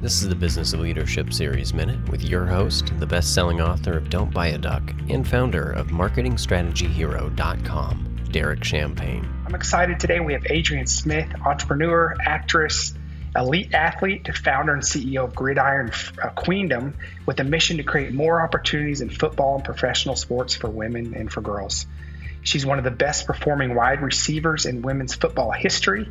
This is the Business of Leadership Series Minute with your host, the best selling author of Don't Buy a Duck and founder of MarketingStrategyHero.com, Derek Champagne. I'm excited today. We have Adrienne Smith, entrepreneur, actress, elite athlete, founder and CEO of Gridiron uh, Queendom, with a mission to create more opportunities in football and professional sports for women and for girls. She's one of the best performing wide receivers in women's football history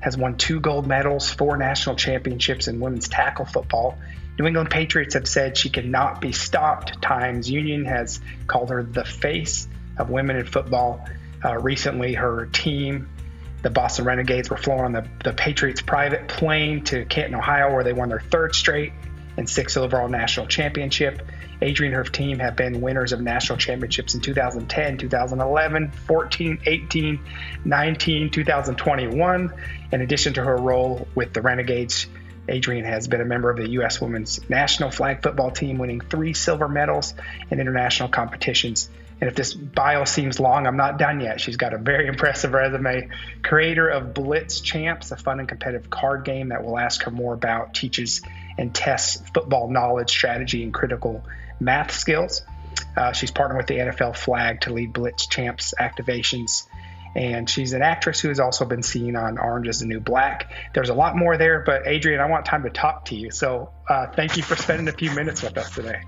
has won two gold medals, four national championships in women's tackle football. New England Patriots have said she cannot be stopped. Times Union has called her the face of women in football. Uh, recently, her team, the Boston Renegades, were flown on the, the Patriots' private plane to Canton, Ohio, where they won their third straight and sixth overall national championship. Adrienne and her team have been winners of national championships in 2010, 2011, 14, 18, 19, 2021. In addition to her role with the Renegades, Adrienne has been a member of the U.S. women's national flag football team, winning three silver medals in international competitions. And if this bio seems long, I'm not done yet. She's got a very impressive resume. Creator of Blitz Champz, a fun and competitive card game that we'll ask her more about, teaches and tests football knowledge, strategy, and critical math skills. Uh, she's partnered with the NFL flag to lead Blitz Champz activations. And she's an actress who has also been seen on Orange is the New Black. There's a lot more there, but Adrienne, I want time to talk to you. So uh, thank you for spending a few minutes with us today.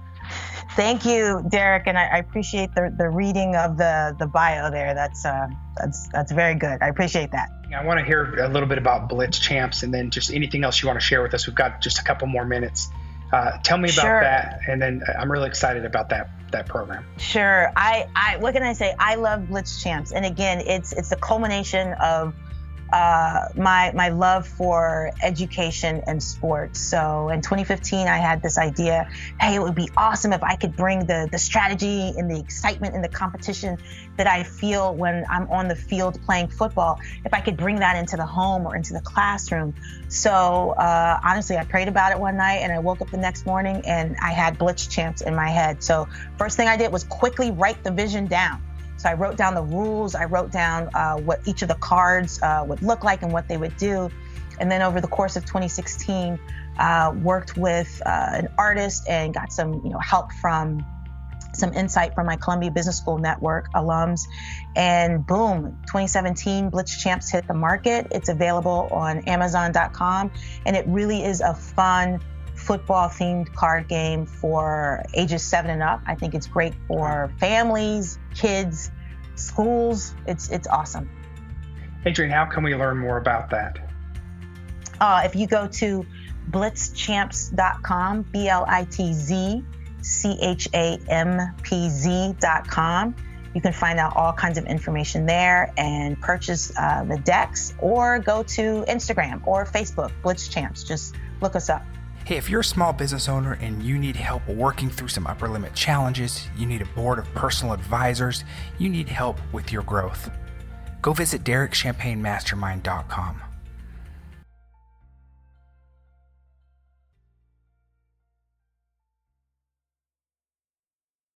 Thank you, Derek, and I, I appreciate the, the reading of the, the bio there. That's uh, that's that's very good. I appreciate that. I want to hear a little bit about Blitz Champz, and then just anything else you want to share with us. We've got just a couple more minutes. Uh, tell me about sure. that, and then I'm really excited about that that program. Sure. I, I what can I say? I love Blitz Champz, and again, it's it's the culmination of uh, my my love for education and sports. So in 2015, I had this idea: hey, it would be awesome if I could bring the the strategy and the excitement and the competition that I feel when I'm on the field playing football. If I could bring that into the home or into the classroom. So uh, honestly, I prayed about it one night, and I woke up the next morning and I had Blitz Champz in my head. So first thing I did was quickly write the vision down. So I wrote down the rules, I wrote down uh, what each of the cards uh, would look like and what they would do. And then over the course of 2016, uh, worked with uh, an artist and got some you know help from some insight from my Columbia Business School network alums. And boom, 2017 Blitz Champz hit the market. It's available on Amazon.com. And it really is a fun, football themed card game for ages seven and up. I think it's great for families, kids, schools. It's it's awesome. Adrienne, how can we learn more about that? Uh, if you go to blitzchampz.com, B L I T Z C H A M P Z.com, you can find out all kinds of information there and purchase uh, the decks or go to Instagram or Facebook, Blitz Champz. Just look us up. Hey, if you're a small business owner and you need help working through some upper limit challenges, you need a board of personal advisors, you need help with your growth, go visit DerekChampagneMastermind.com.